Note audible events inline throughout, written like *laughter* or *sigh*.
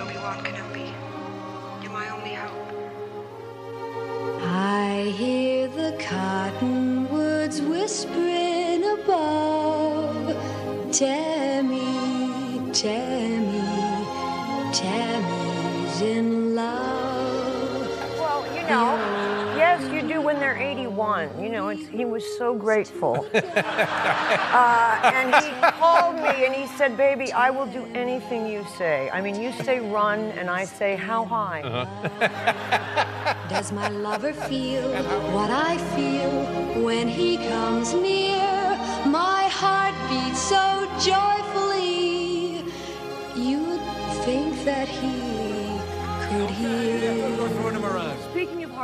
Obi-Wan Kenobi. So grateful. *laughs* uh, and he called me and he said, Baby, I will do anything you say. I mean, you say run, and I say how high. Does my lover feel what I feel when he comes near?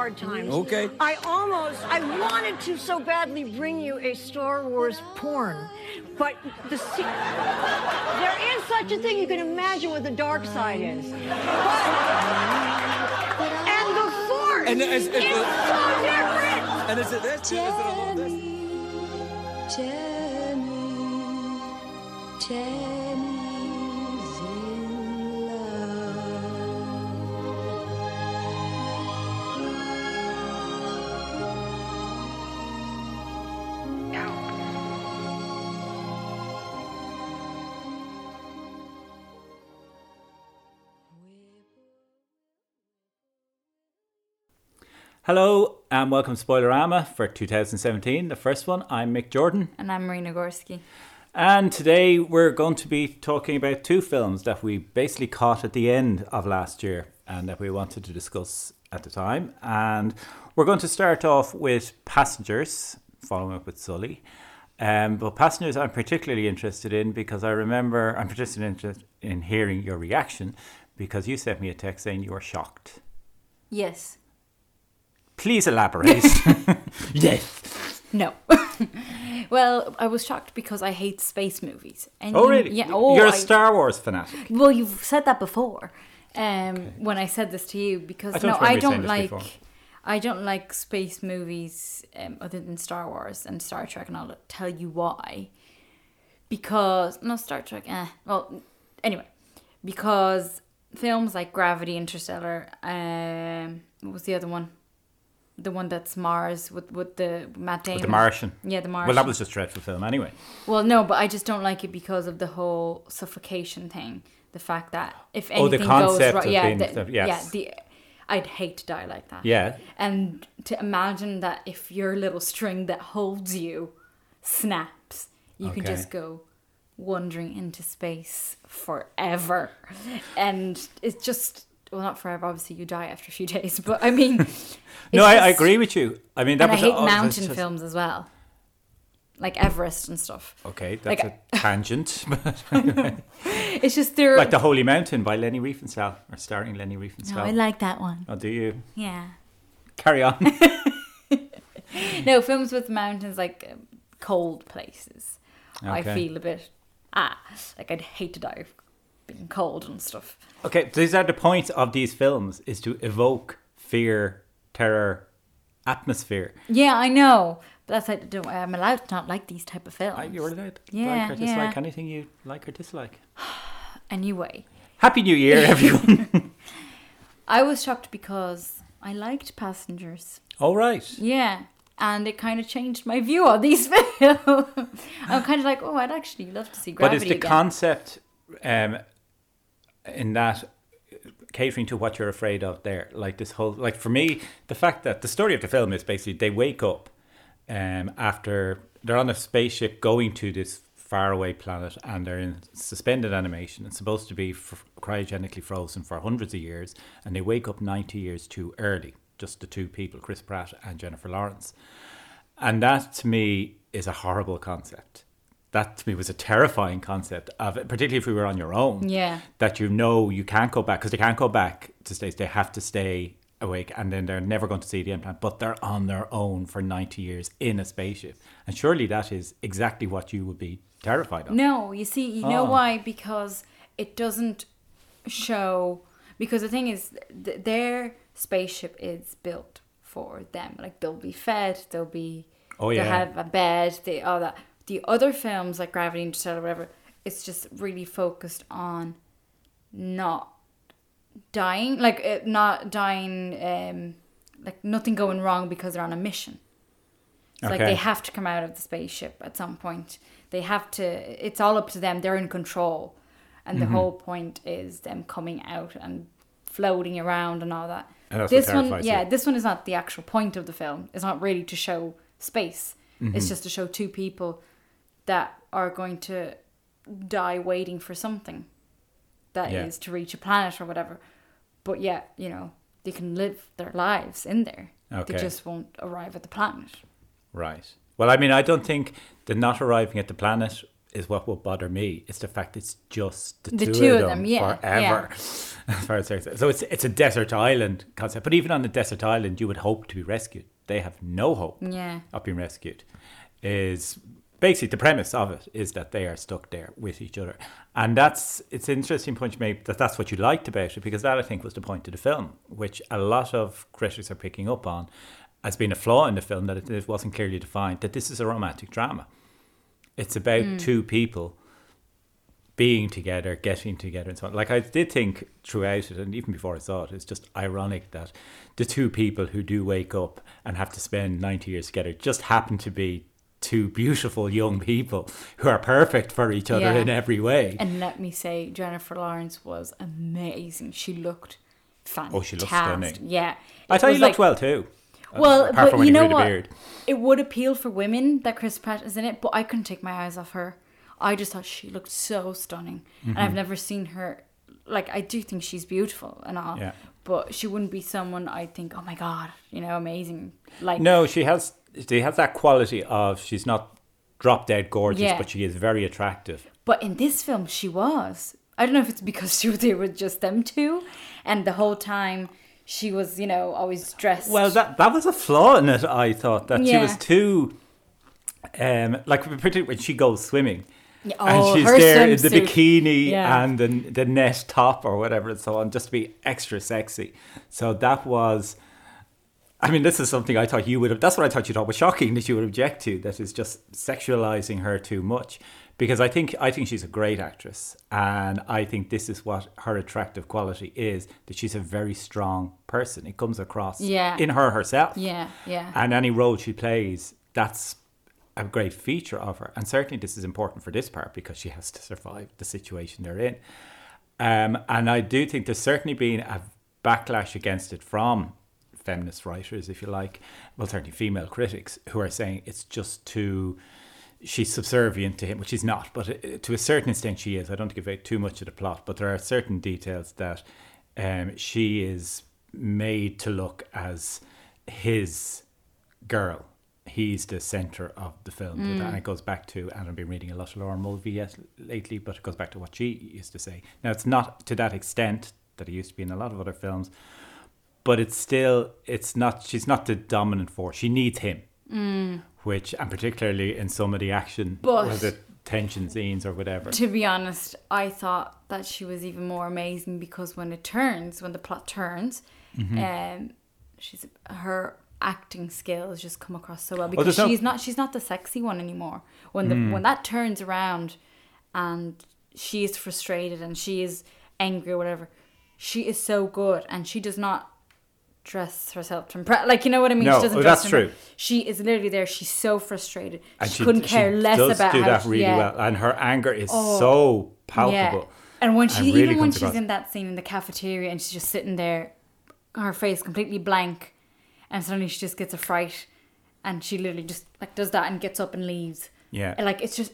Hard times, Okay. I almost, I wanted to so badly bring you a Star Wars porn, but the se- there is such a thing. You can imagine what the dark side is, but, and the Force And is- is, is the- so different. And is it this? Is it all this? Tammy, Tammy, Hello and welcome to Spoilerama for 2017, the first one. I'm Mick Jordan, And I'm Marina Gorski. and today we're going to be talking about two films that we basically caught at the end of last year and that we wanted to discuss at the time. And we're going to start off with Passengers, following up with Sully. Um, but Passengers, I'm particularly interested in because I remember I'm particularly interested in hearing your reaction because you sent me a text saying you were shocked. Yes. Please elaborate. *laughs* yes. No. *laughs* well, I was shocked because I hate space movies. And Oh, really? Yeah. Oh, You're a I- Star Wars fanatic. Well, you've said that before. Um, when I said this to you, because I don't no, I don't like. before. I don't like space movies um, other than Star Wars and Star Trek, and I'll tell you why. Because no Star Trek. Eh. Well, anyway, because films like Gravity, Interstellar. Um, what was the other one? The one that's Mars with with the Matt Damon. The Martian. Yeah, the Martian. Well, that was just a dreadful film anyway. Well, no, but I just don't like it because of the whole suffocation thing. The fact that if Oh, anything the goes right, yeah, the, yes. yeah, the I'd hate to die like that. Yeah. and to imagine that if your little string that holds you snaps, you can just go wandering into space forever, and it's just well, not forever. Obviously, you die after a few *laughs* days, but I mean, *laughs* No, it's I, I agree with you. I mean, that And I hate oh, mountain just- films as well, like Everest and stuff. Okay, that's Like- a *laughs* tangent. It's just there. like The Holy Mountain by Leni Riefenstahl, or starring Leni Riefenstahl. no, I like that one. Oh, do you? Yeah. Carry on. No, films with mountains like um, cold places. I feel a bit ah like I'd hate to die of being cold and stuff. okay, these are the points of these films is to evoke fear, terror, atmosphere. Yeah, I know, but that's like don't, I'm allowed to not like these type of films. I, you're allowed to Yeah, like or dislike yeah. anything you like or dislike. *sighs* Anyway, Happy New Year, *laughs* everyone. I was shocked because I liked Passengers. All right. Yeah. And it kind of changed my view on these *laughs* films. I'm kind of like, oh, I'd actually love to see Gravity. But is the again. concept um, in that catering to what you're afraid of there? Like this whole, like for me, the fact that the story of the film is basically they wake up um, after they're on a spaceship going to this faraway planet and they're in suspended animation. It's supposed to be f- cryogenically frozen for hundreds of years, and they wake up 90 years too early. Just the two people, Chris Pratt and Jennifer Lawrence. And that to me is a horrible concept. That to me was a terrifying concept of it, particularly if we were on your own. Yeah. That you know you can't go back because they can't go back to states. They have to stay awake and then they're never going to see the implant, but they're on their own for 90 years in a spaceship. And surely that is exactly what you would be terrified of. No, you see, you know Oh. why? Because it doesn't show. Because the thing is, th- their spaceship is built for them. Like they'll be fed, they'll be, Oh, yeah they'll have a bed, they all that. The other films like Gravity, and Interstellar, whatever, it's just really focused on not dying, like uh, not dying, um, like nothing going wrong because they're on a mission. It's like they have to come out of the spaceship at some point. They have to. It's all up to them. They're in control, and Mm-hmm. the whole point is them coming out and floating around and all that. And this one, yeah, you. this one is not the actual point of the film. It's not really to show space. Mm-hmm. It's just to show two people that are going to die waiting for something that is Yeah. to reach a planet or whatever. But yeah, you know, they can live their lives in there. Okay. They just won't arrive at the planet. Right. Well, I mean, I don't think the not arriving at the planet is what will bother me. It's the fact it's just the, The two, two of them, them, yeah, forever. *laughs* As far as they're so it's it's a desert island concept. But even on a desert island, you would hope to be rescued. They have no hope Yeah. of being rescued. Is basically the premise of it is that they are stuck there with each other, and that's it's an interesting point you made that that's what you liked about it because that I think was the point of the film, which a lot of critics are picking up on as being a flaw in the film that it, wasn't clearly defined that this is a romantic drama. It's about hmm. two people being together, getting together, and so on. Like I did think throughout it, and even before I saw it, it's just ironic that the two people who do wake up and have to spend ninety years together just happen to be two beautiful young people who are perfect for each other Yeah. in every way. And let me say, Jennifer Lawrence was amazing. She looked fantastic. Oh, she looked stunning. Yeah. I thought was looked like- well too. Well, apart but you know what? beard. It would appeal for women that Chris Pratt is in it, but I couldn't take my eyes off her. I just thought she looked so stunning, and Mm-hmm. I've never seen her. Like I do think she's beautiful and all, Yeah. but she wouldn't be someone I think, oh my god, you know, amazing. Like No, she has she has that quality of she's not drop dead gorgeous, Yeah. but she is very attractive. But in this film, she was. I don't know if it's because *laughs* she, they were just them two, and the whole time she was, you know, always dressed. Well, that that was a flaw in it. I thought that she was too, um, like particularly when she goes swimming, Yeah, and oh, she's her there in the bikini Yeah. and the the net top or whatever and so on, just to be extra sexy. So that was. I mean, this is something I thought you would have. That's what I thought you thought was shocking that you would object to. That is just sexualizing her too much, because I think I think she's a great actress, and I think this is what her attractive quality is. That she's a very strong person. It comes across Yeah. in her herself. Yeah, yeah. And any role she plays, that's a great feature of her. And certainly this is important for this part because she has to survive the situation they're in. Um, and I do think there's certainly been a backlash against it from feminist writers, if you like, well, certainly female critics, who are saying it's just too. She's subservient to him, which she's not, but uh, to a certain extent she is. I don't give away too much of the plot, but there are certain details that um, she is made to look as his girl. He's the center of the film, and it goes back to. And I've been reading a lot of Laura Mulvey yes, lately, but it goes back to what she used to say. Now it's not to that extent that it used to be in a lot of other films, but it's still it's not. She's not the dominant force. She needs him, which and particularly in some of the action, But- or the tension scenes or whatever. To be honest, I thought that she was even more amazing because when it turns, when the plot turns, Mm-hmm. um, she's her acting skills just come across so well because no- she's not she's not the sexy one anymore. When the Mm. when that turns around, and she is frustrated and she is angry or whatever, she is so good and she does not dress herself to impress. Like you know what I mean? No, she doesn't oh, dress that's true. She is literally there. She's so frustrated. and she, couldn't care less does about do how that she- really yeah. well, and her anger is oh, so palpable. Yeah. And when she and really even when she's across. in that scene in the cafeteria and she's just sitting there, her face completely blank, and suddenly she just gets a fright, and she literally just like does that and gets up and leaves. Yeah. And, like it's just,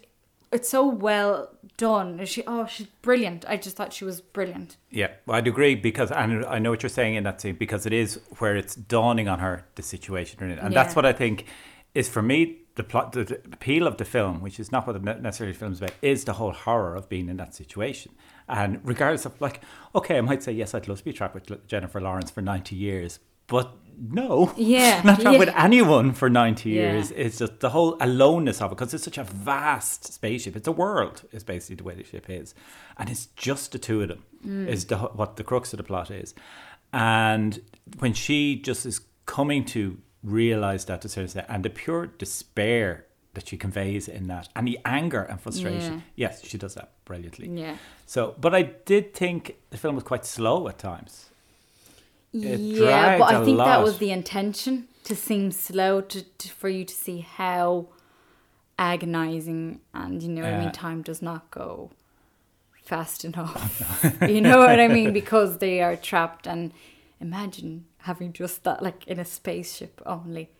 it's so well done. She oh she's brilliant. I just thought she was brilliant. Yeah, well, I'd agree because and I know what you're saying in that scene because it is where it's dawning on her the situation and that's what I think is for me the plot, the, the appeal of the film, which is not what the ne- necessarily film's about, is the whole horror of being in that situation. And regardless of like, okay, I might say yes, I'd love to be trapped with Jennifer Lawrence for ninety years, but no, Yeah, *laughs* not yeah. with anyone for ninety Yeah. years. It's just the whole aloneness of it because it's such a vast spaceship. It's a world, is basically the way the ship is, and it's just the two of them. Mm. Is the, what the crux of the plot is, and when she just is coming to realize that to certain extent, and the pure despair that she conveys in that, and the anger and frustration. Yes, she does that brilliantly. Yeah. So, but I did think the film was quite slow at times. It yeah, but I think that was the intention to seem slow to, to for you to see how agonizing and you know what I mean time does not go fast enough. *laughs* *laughs* you know what I mean because they are trapped and imagine having just that like in a spaceship only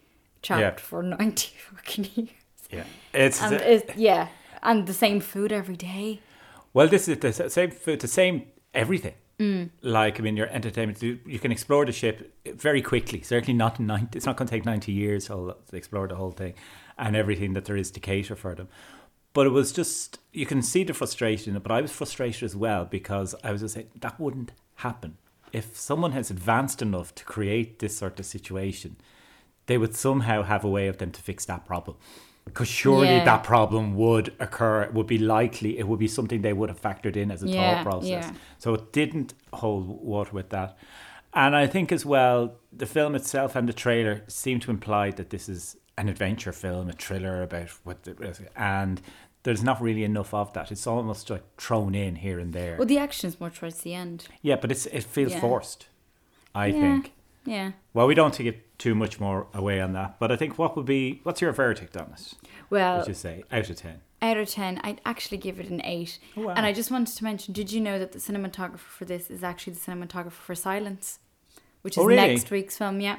trapped Yeah. for 90 *laughs* fucking years. Yeah, it's And it, yeah, and the same food every day. Well, this is the same food, the same everything. Mm. Like, I mean, your entertainment, you, can explore the ship very quickly. Certainly not in 90, it's not going to take 90 years to explore the whole thing and everything that there is to cater for them. But it was just, you can see the frustration, but I was frustrated as well because I was just saying that wouldn't happen. If someone has advanced enough to create this sort of situation, they would somehow have a way of them to fix that problem. Because surely Yeah. that problem would occur, it would be likely, it would be something they would have factored in as a Yeah, thought process. yeah. So it didn't hold water with that. And I think as well, the film itself and the trailer seem to imply that this is an adventure film, a thriller about what the, and there's not really enough of that. It's almost like thrown in here and there. Well, the action is more towards the end. yeah, but it's it feels forced. I think. Yeah. Well, we don't take it too much more away on that, but I think what would be what's your verdict on this? Well, Would you say out of ten? out of 10 i'd actually give it an 8 Oh, wow. and i just wanted to mention did you know that the cinematographer for this is actually the cinematographer for silence which oh, is Oh, really? next week's film yeah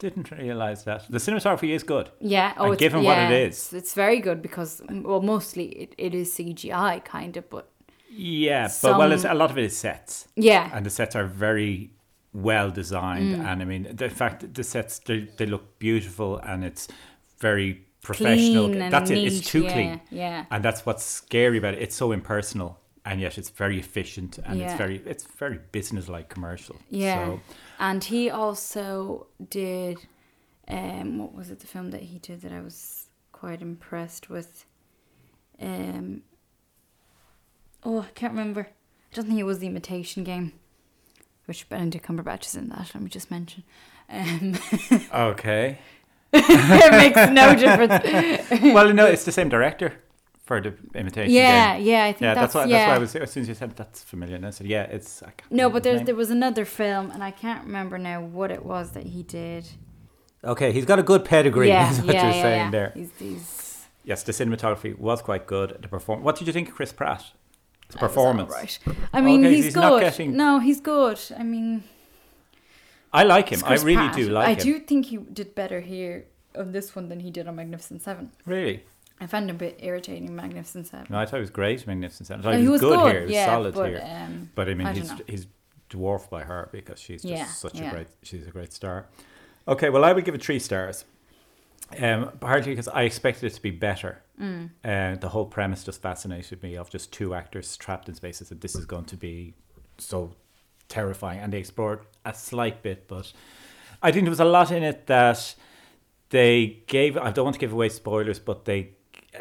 Didn't realize that the cinematography is good. yeah oh And it's, given what yeah, is. it's, it's very good because well mostly it, it is cgi kind of but Yeah, but well, it's, a lot of it is sets. yeah and the sets are very well Mm. designed and i mean the fact that the sets they, they look beautiful and it's very professional Clean and that's it it's neat, too yeah, clean yeah. and that's what's scary about it it's so impersonal and yet it's very efficient and it's very it's very business like commercial Yeah. so And he also did um what was it the film that he did that I was quite impressed with? Um Oh, I can't remember. I don't think it was the imitation game. Which Benedict Cumberbatch is in that, let me just mention. Um *laughs* okay it makes no *laughs* difference. well no it's the same director for the imitation Yeah, game. yeah, I think yeah that's, that's, why yeah. that's why i was as soon as you said that's familiar and i said yeah it's No, but there there was another film and I can't remember now what it was that he did. okay he's got a good pedigree yeah, *laughs* is what yeah, you're yeah, saying yeah. there He's, he's Yes, the cinematography was quite good. The perform. What did you think of Chris Pratt? The That was performance. Right. *laughs* I mean, Okay, he's, he's good. not getting- No, he's good. I mean, I like him. I really Pratt. do like I him. I do think he did better here on this one than he did on Magnificent Seven. Really? I found him a bit irritating, Magnificent Seven. No, I thought he was great. Magnificent Seven. I thought Oh, he, he was, was good, good, here. He was yeah, solid but, here. um, but I mean, I he's dunno. he's dwarfed by her because she's just Yeah, such yeah. a great. She's a great star. Okay, well, I would give it three stars. Um, partly because I expected it to be better. Mm. Uh, the whole premise just fascinated me of just two actors trapped in space. I said this is going to be so terrifying, and they explored a slight bit, but I think there was a lot in it that they gave. I don't want to give away spoilers, but they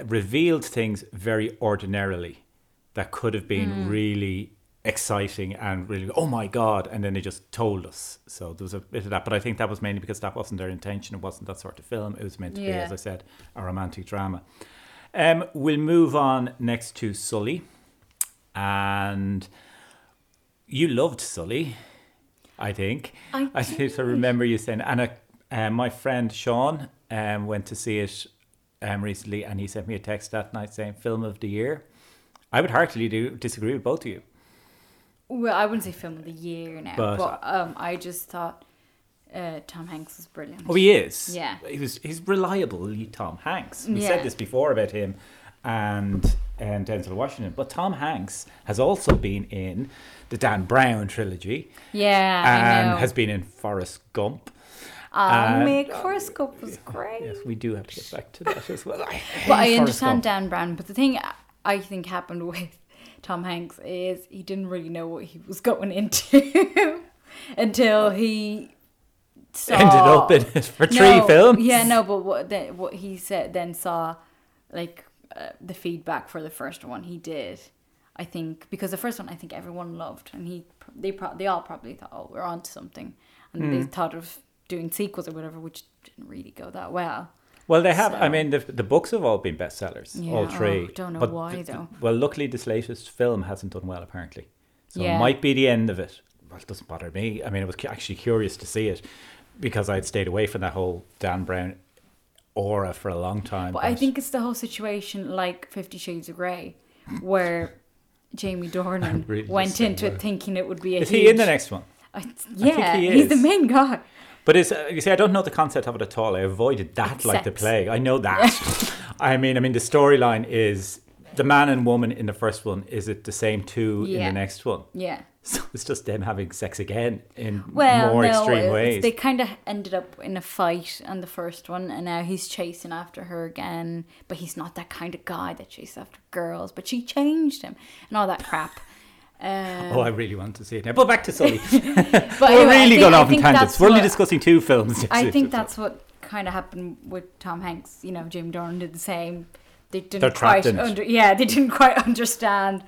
revealed things very ordinarily that could have been really exciting and really oh my god and then they just told us. So there was a bit of that but i think that was mainly because that wasn't their intention. It wasn't that sort of film. It was meant to be as i said a romantic drama. Um, we'll move on next to sully. And you loved sully i think. I i to remember you saying and uh, uh, my friend sean um, went to see it um, recently and he sent me a text that night saying film of the year. I would heartily do disagree with both of you Well, I wouldn't say film of the year now, But- but, um, I just thought uh, Tom Hanks was brilliant. Oh, he is. Yeah. he was. He's reliable. Tom Hanks. We Yeah. said this before about him and and Denzel Washington, but Tom Hanks has also been in the Dan Brown trilogy yeah, I and has been in Forrest Gump. Oh, uh, mate, Horoscope was great. Yes, we do have to get back to that as well. I But I understand Gump. Dan Brown. But the thing I think happened *laughs* with Tom Hanks is he didn't really know what he was *laughs* going into *laughs* until he saw, Ended up in it for *laughs* three No, films. Yeah, no, but what the, what he said then saw like uh, the feedback for the first one he did. I think because the first one I think everyone loved, and he they pro- they all probably thought, oh, we're on to something, and Hmm. they thought of doing sequels or whatever, which didn't really go that well. Well, they have. I mean, the, the books have all been bestsellers, all oh, three. oh, don't know But why, th- th- though. Well, luckily, this latest film hasn't done well, apparently. So Yeah. it might be the end of it. Well, it doesn't bother me. I mean, I was actually curious to see it because I'd stayed away from that whole Dan Brown aura for a long time. But I think it's the whole situation like Fifty Shades of Grey, where Jamie Dornan *laughs* really went into it thinking it would be a is huge, he in the next one? I, yeah, he he's the main guy. But it's, uh, you see, I don't know the concept of it at all. I avoided that like the plague. I know that. *laughs* I mean, I mean, the storyline is the man and woman in the first one. Is it the same two in the next one? Yeah. So it's just them having sex again in Well, more no, extreme ways. they kind of ended up in a fight on the first one, and now he's chasing after her again. But he's not that kind of guy that chases after girls. But she changed him and all that crap. Um, oh, I really want to see it now. But back to Sully. *laughs* *laughs* but We're anyway, really think- going off in tangents. We're only what- discussing two films. I think that's what kind of happened with Tom Hanks. You know, Jim Dornan did the same. They didn't They're quite under, yeah, they didn't quite *laughs* understand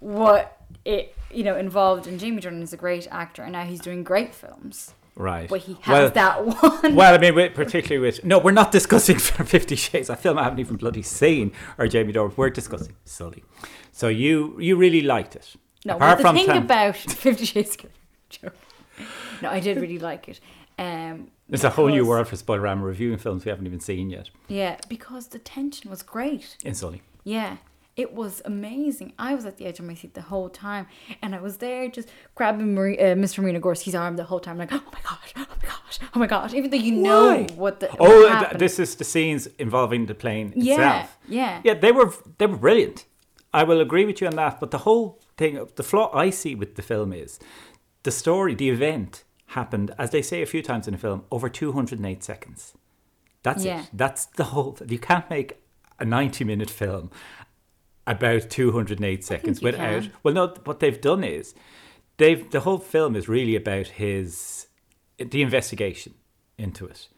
what it you know involved. And Jamie Dornan is a great actor, and now he's doing great films. right. But he has well, that one. Well, I mean, with- particularly with no, we're not discussing Fifty Shades. A film I haven't even bloody seen, or Jamie Dornan. We're discussing Sully. So you you really liked it. No, Apart well, the thing Tam- about *laughs* Fifty Shades *laughs* joke. No, I did really like it. Um, There's a whole new world for Spoilerama reviewing films we haven't even seen yet Yeah, because the tension was great. in Sully. Yeah, it was amazing. I was at the edge of my seat the whole time, and I was there just grabbing Marie, uh, Mr. Marina Gorski's arm the whole time, like, oh my gosh, oh my gosh, oh my gosh. Even though you know Why? what the Oh, what th- this is the scenes involving the plane Yeah, itself. yeah. yeah. They were they were brilliant. I will agree with you on that. But the whole thing, the flaw I see with the film is the story, the event happened, as they say a few times in the film, over two hundred and eight seconds. That's Yeah. it. That's the whole. You can't make a ninety-minute film about two hundred and eight seconds without. can. Well, no. What they've done is, they've the whole film is really about his the investigation into it,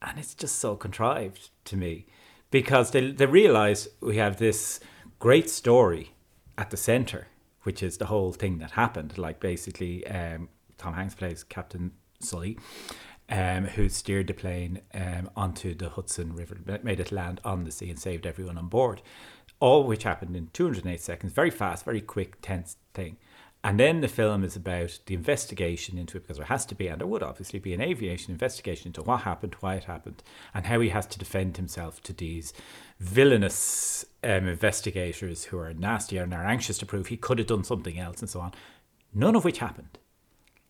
and it's just so contrived to me because they they realize we have this great story at the center, which is the whole thing that happened. Like basically, um, Tom Hanks plays Captain Sully. Um, who steered the plane um, onto the Hudson River, made it land on the sea, and saved everyone on board. All which happened in 208 seconds, very fast, very quick, tense thing. And then the film is about the investigation into it because there has to be, and there would obviously be an aviation investigation into what happened, why it happened, and how he has to defend himself to these villainous um, investigators who are nasty and are anxious to prove he could have done something else and so on. None of which happened.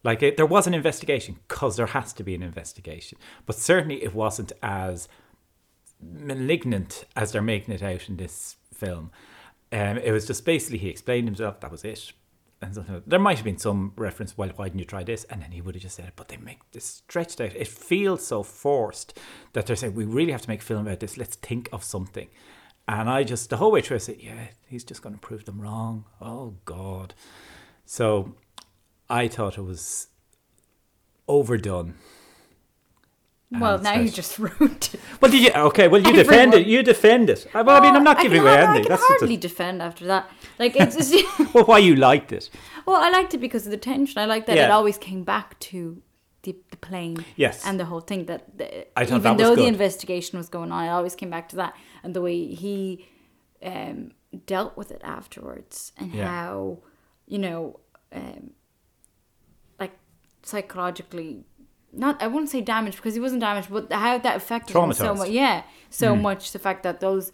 Like it, there was an investigation because there has to be an investigation, but certainly it wasn't as malignant as they're making it out in this film. Um, it was just basically he explained himself. That was it. And there might have been some reference. Well, why didn't you try this? And then he would have just said it. But they make this stretched out. It feels so forced that they're saying we really have to make a film about this. Let's think of something. And I just the whole way through I said, yeah, he's just going to prove them wrong. Oh God. So I thought it was overdone. well, now you just *laughs* ruined it. Well, did you? Okay, well, you defend it. You defend it. I- Well, I mean, I'm not uh, I giving away anything. I can That's hardly defend after that. Like it's just, *laughs* *laughs* well, why you liked it. well, I liked it because of the tension. I liked that Yeah. it always came back to the, the plane. Yes. and the whole thing that the, even though the investigation was going on, i always came back to that and the way he um, dealt with it afterwards and Yeah. how you know um, like psychologically not I wouldn't say damaged because he wasn't damaged, but how that affected him so much. Yeah, so Hmm. much the fact that those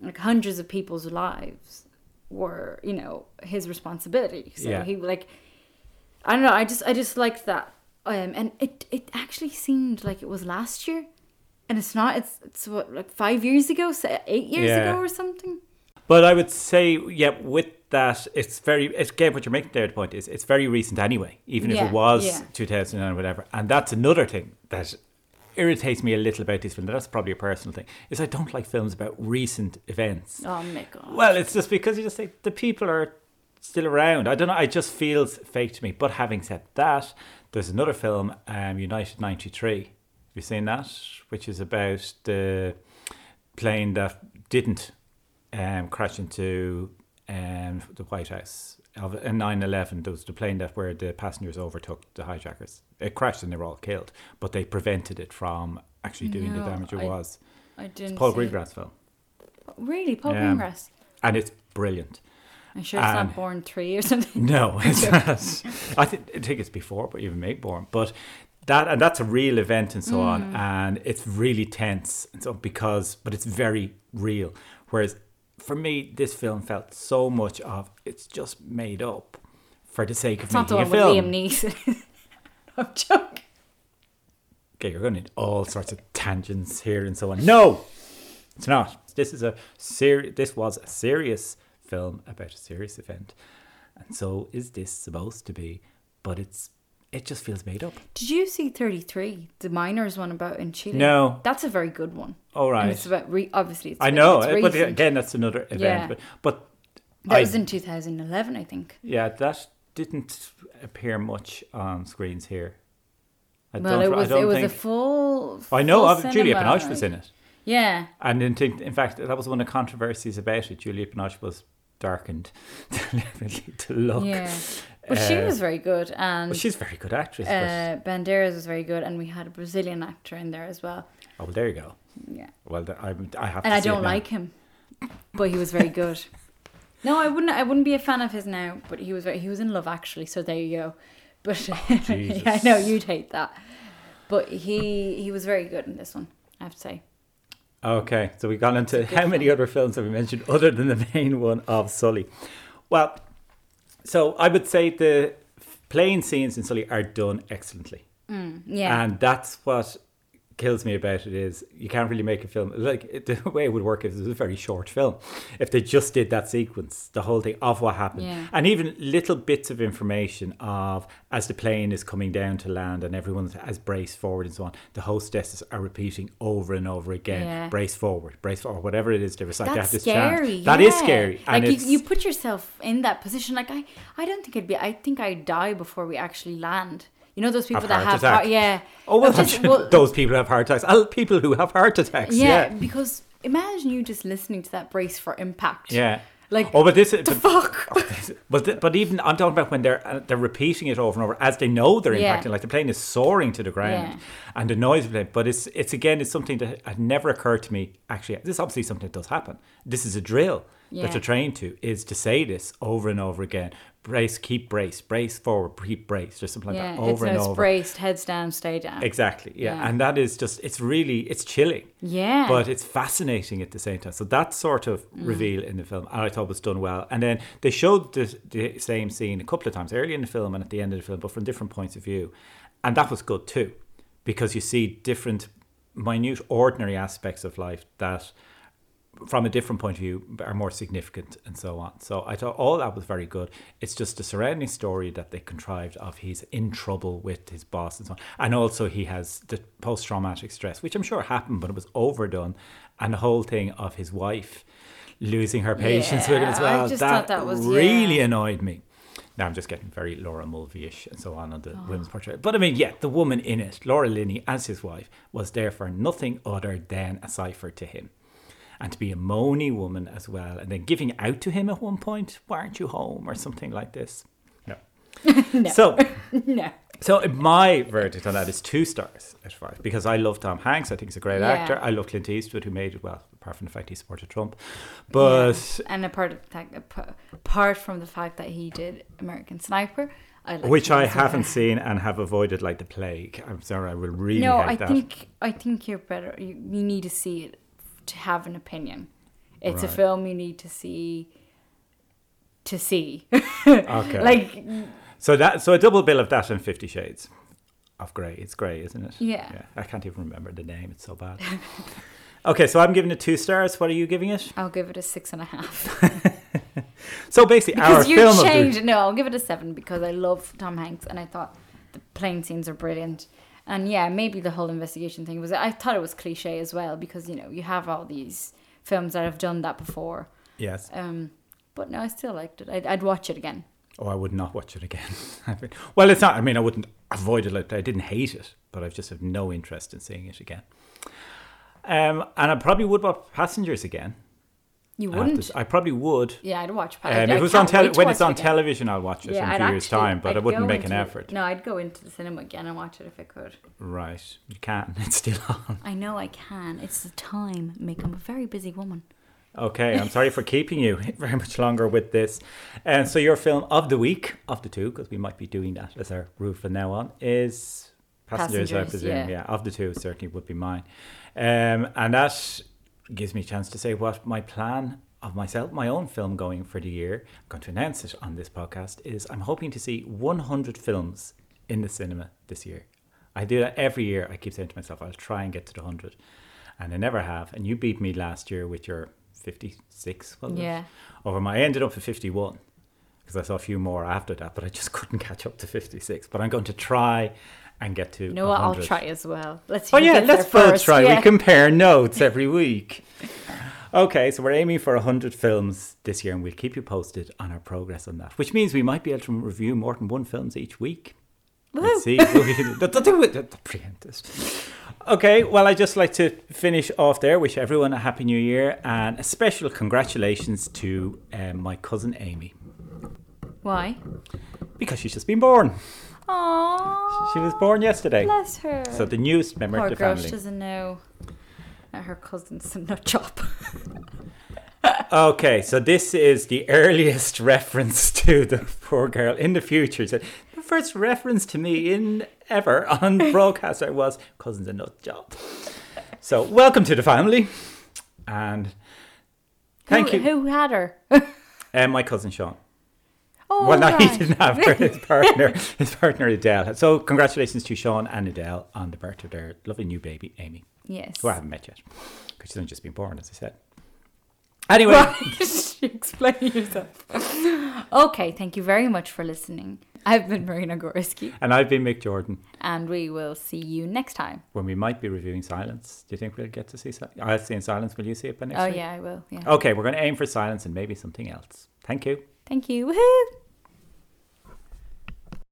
like hundreds of people's lives were you know his responsibility. So Yeah. he like I don't know. I just I just liked that, um, and it it actually seemed like it was last year, and it's not. It's it's what like five years ago, eight years Yeah. ago or something. But I would say, yeah, with that, it's very, it's, again, what you're making there, the point is, it's very recent anyway, even if it was yeah. 2009 or whatever. And that's another thing that irritates me a little about this film. That's probably a personal thing, is I don't like films about recent events. Oh my god. Well, it's just because you just say the people are still around. I don't know. It just feels fake to me. But having said that, there's another film, um, United '93. Have you seen that? Which is about the plane that didn't um, crash into um, the White House. Of in 9/11, there was the plane that where the passengers overtook the hijackers. It crashed and they were all killed, but they prevented it from actually doing the damage it I- was. I didn't. Paul see it. Greengrass film, Really, Paul Yeah. Greengrass. and it's brilliant. I'm sure it's And- not Bourne Three or *laughs* something. No, it's not. I think, I think it's before, but even make Bourne. But that and that's a real event and so mm-hmm. on, and it's really tense and so because, but it's very real. Whereas for me, this film felt so much of it's just made up for the sake of It's not the making one a with film. Liam Neeson. *laughs* I'm joking. Okay, you're going to need all sorts of tangents here and so on. No, it's not. This is a ser- This was a serious film about a serious event, and so is this supposed to be? But it's it just feels made up. Did you see 33, the miners one about in Chile? No. That's a very good one. All right. And it's about, re- obviously, it's I know, it's uh, but again, that's another event. Yeah. But but That I- was in 2011, I think. yeah, that didn't appear much on screens here. I Well, don't- it was it was a think- full. I know full of Julia cinema, Binoche was in it. Yeah. And in, in fact, that was one of the controversies about it. Julia Binoche was darkened *laughs* deliberately to look. Yeah. But she Uh, was very good. And Well, she's a very good actress. uh, Banderas was very good. And we had a Brazilian actor in there as well. oh, well, there you go. Yeah. Well, I, I have. And I don't like him. But he was very good. *laughs* no, I wouldn't I wouldn't be a fan of his now, but he was very, he was in love actually, so there you go. *laughs* But Oh, Jesus. I know you'd hate that. But he he was very good in this one, I have to say. Okay, so we've gone into how many other films have we mentioned other than the main one of Sully? Well, so I would say the playing scenes in Sully are done excellently. Yeah. And that's what kills me about it is you can't really make a film like it, *laughs* the way it would work is it was a very short film if they just did that sequence the whole thing of what happened Yeah. and even little bits of information of as the plane is coming down to land and everyone has braced forward and so on the hostesses are repeating over and over again Yeah. brace forward brace forward whatever it is they recite they have That's chant. scary. That is yeah. scary and Like you, you put yourself in that position. Like I, I don't think it'd be. I think I'd die before we actually land. You know those people Have that have heart, yeah. oh well, just- well, those people who have heart attacks oh, people who have heart attacks yeah, yeah because imagine you just listening to that brace for impact. yeah Like oh but this the *laughs* but, fuck. But th- but even I'm talking about when they're uh, they're repeating it over and over as they know they're Yeah. impacting. Like the plane is soaring to the ground, Yeah. and the noise of it. But it's it's again it's something that had never occurred to me. Actually, this is obviously something that does happen. This is a drill that Yeah. they're trained to is to say this over and over again. Brace, keep brace, brace forward, keep brace, just something like yeah, that over it's, and over. braced, heads down, stay down. Exactly, yeah. Yeah. and that is just it's really it's chilling. Yeah. but it's fascinating at the same time. So that sort of Mm. reveal in the film, and I thought was done well. And then they showed the, the same scene a couple of times early in the film and at the end of the film, but from different points of view, and that was good too, because you see different, minute, ordinary aspects of life that. From a different point of view, are more significant and so on. So I thought all that was very good. It's just the surrounding story that they contrived of he's in trouble with his boss and so on, and also he has the post traumatic stress, which I'm sure happened, but it was overdone, and the whole thing of his wife losing her patience with him as Yeah, I well. just that, thought that was- really yeah. annoyed me. Now I'm just getting very Laura Mulvey-ish and so on on the Oh. women's portrait. But I mean, yeah, the woman in it, Laura Linney as his wife, was there for nothing other than a cipher to him. And to be a moany woman as well, and then giving out to him at one point, why aren't you home or something like this? No. *laughs* So *laughs* no. so my verdict on that is two stars out of five because I love Tom Hanks. I think he's a great Yeah. actor. I love Clint Eastwood, who made it well, apart from the fact he supported Trump. But and apart of the fact, ap- apart from the fact that he did American Sniper, I which I haven't seen and have avoided like the plague. I'm sorry, I will really No, hate I that. think I think you're better. You, you need to see it to have an opinion. It's a film you need to see to see. *laughs* okay. like so that so a double bill of that and Fifty Shades of Grey. It's Grey, isn't it? Yeah. Yeah. I can't even remember the name. It's so bad. *laughs* okay, so I'm giving it two stars. What are you giving it? I'll give it a six and a half *laughs* So basically, our because you film of the- changed. No, I'll give it a seven because I love Tom Hanks and I thought the plane scenes are brilliant. And yeah, maybe the whole investigation thing was. I thought it was cliche as well because you know you have all these films that have done that before. Yes. Um, but no, I still liked it. I'd, I'd watch it again. Oh, I would not watch it again. *laughs* Well, it's not. I mean, I wouldn't avoid it. Like, I didn't hate it, but I've just have no interest in seeing it again. Um, and I probably would watch Passengers again. You I to wouldn't? s- I probably would. Yeah, I'd watch. Um, I, if it was on tele- when it's on again. television, I'll watch it in a I'd few years' actually- time, but I I'd wouldn't go make an effort. No, I'd go into the cinema again and watch it if I could. Right, you can't. *laughs* It's still on. I know I can. It's the time, Mick. I'm a very busy woman. Okay, I'm sorry for keeping you *laughs* very much longer with this. And so your film of the week, of the two, because we might be doing that as our rule from now on, is Passengers, I presume. yeah. Yeah. of the two, certainly would be mine. Um, and that gives me a chance to say what my plan of myself, my own film going for the year, I'm going to announce it on this podcast, is I'm hoping to see 100 films in the cinema this year. I do that every year. I keep saying to myself, I'll try and get to the 100. And I never have. And you beat me last year with your 56, wasn't Yeah. it? Over my, I ended up at 51 because I saw a few more after that, but I just *laughs* couldn't catch up to 56. But I'm going to try and get to what? I'll try as well. Let's. Oh yeah, let's both first. try. Yeah. We compare *laughs* notes every week. Okay, so we're aiming for 100 films this year and we'll keep you posted on our progress on that, which means we might be able to review more than one films each week. Let's see. *laughs* Don't do it. Don't preempt this. Okay, well, I'd just like to finish off there. Wish everyone a happy new year and a special congratulations to um, my cousin Amy Why? because she's just been born. Aww. She was born yesterday. Bless her. So the newest member Poor of the girl, family. she doesn't know that her cousin's a nut job. *laughs* Okay, so this is the earliest *laughs* reference to the poor girl in the future. So the first reference to me in ever on *laughs* broadcast I was cousin's a nut job. So welcome to the family, and thank who, you. Who had her? And uh, my cousin Sean. Oh, well, no, right. he didn't have her. His *laughs* partner, his partner Adele. So congratulations to Sean and Adele on the birth of their lovely new baby Amy, Yes. who I haven't met yet because she's only just been born, as I said. Anyway. *laughs* right. Explain yourself. okay, thank you very much for listening. I've been Marina Gorski, And I've been Mick Jordan. and we will see you next time. when we might be reviewing Silence. Do you think we'll get to see Silence? I'll see in Silence. Will you see it by next Oh, week? yeah, I will. Yeah. Okay, we're going to aim for Silence and maybe something else. Thank you. Thank you. Woohoo!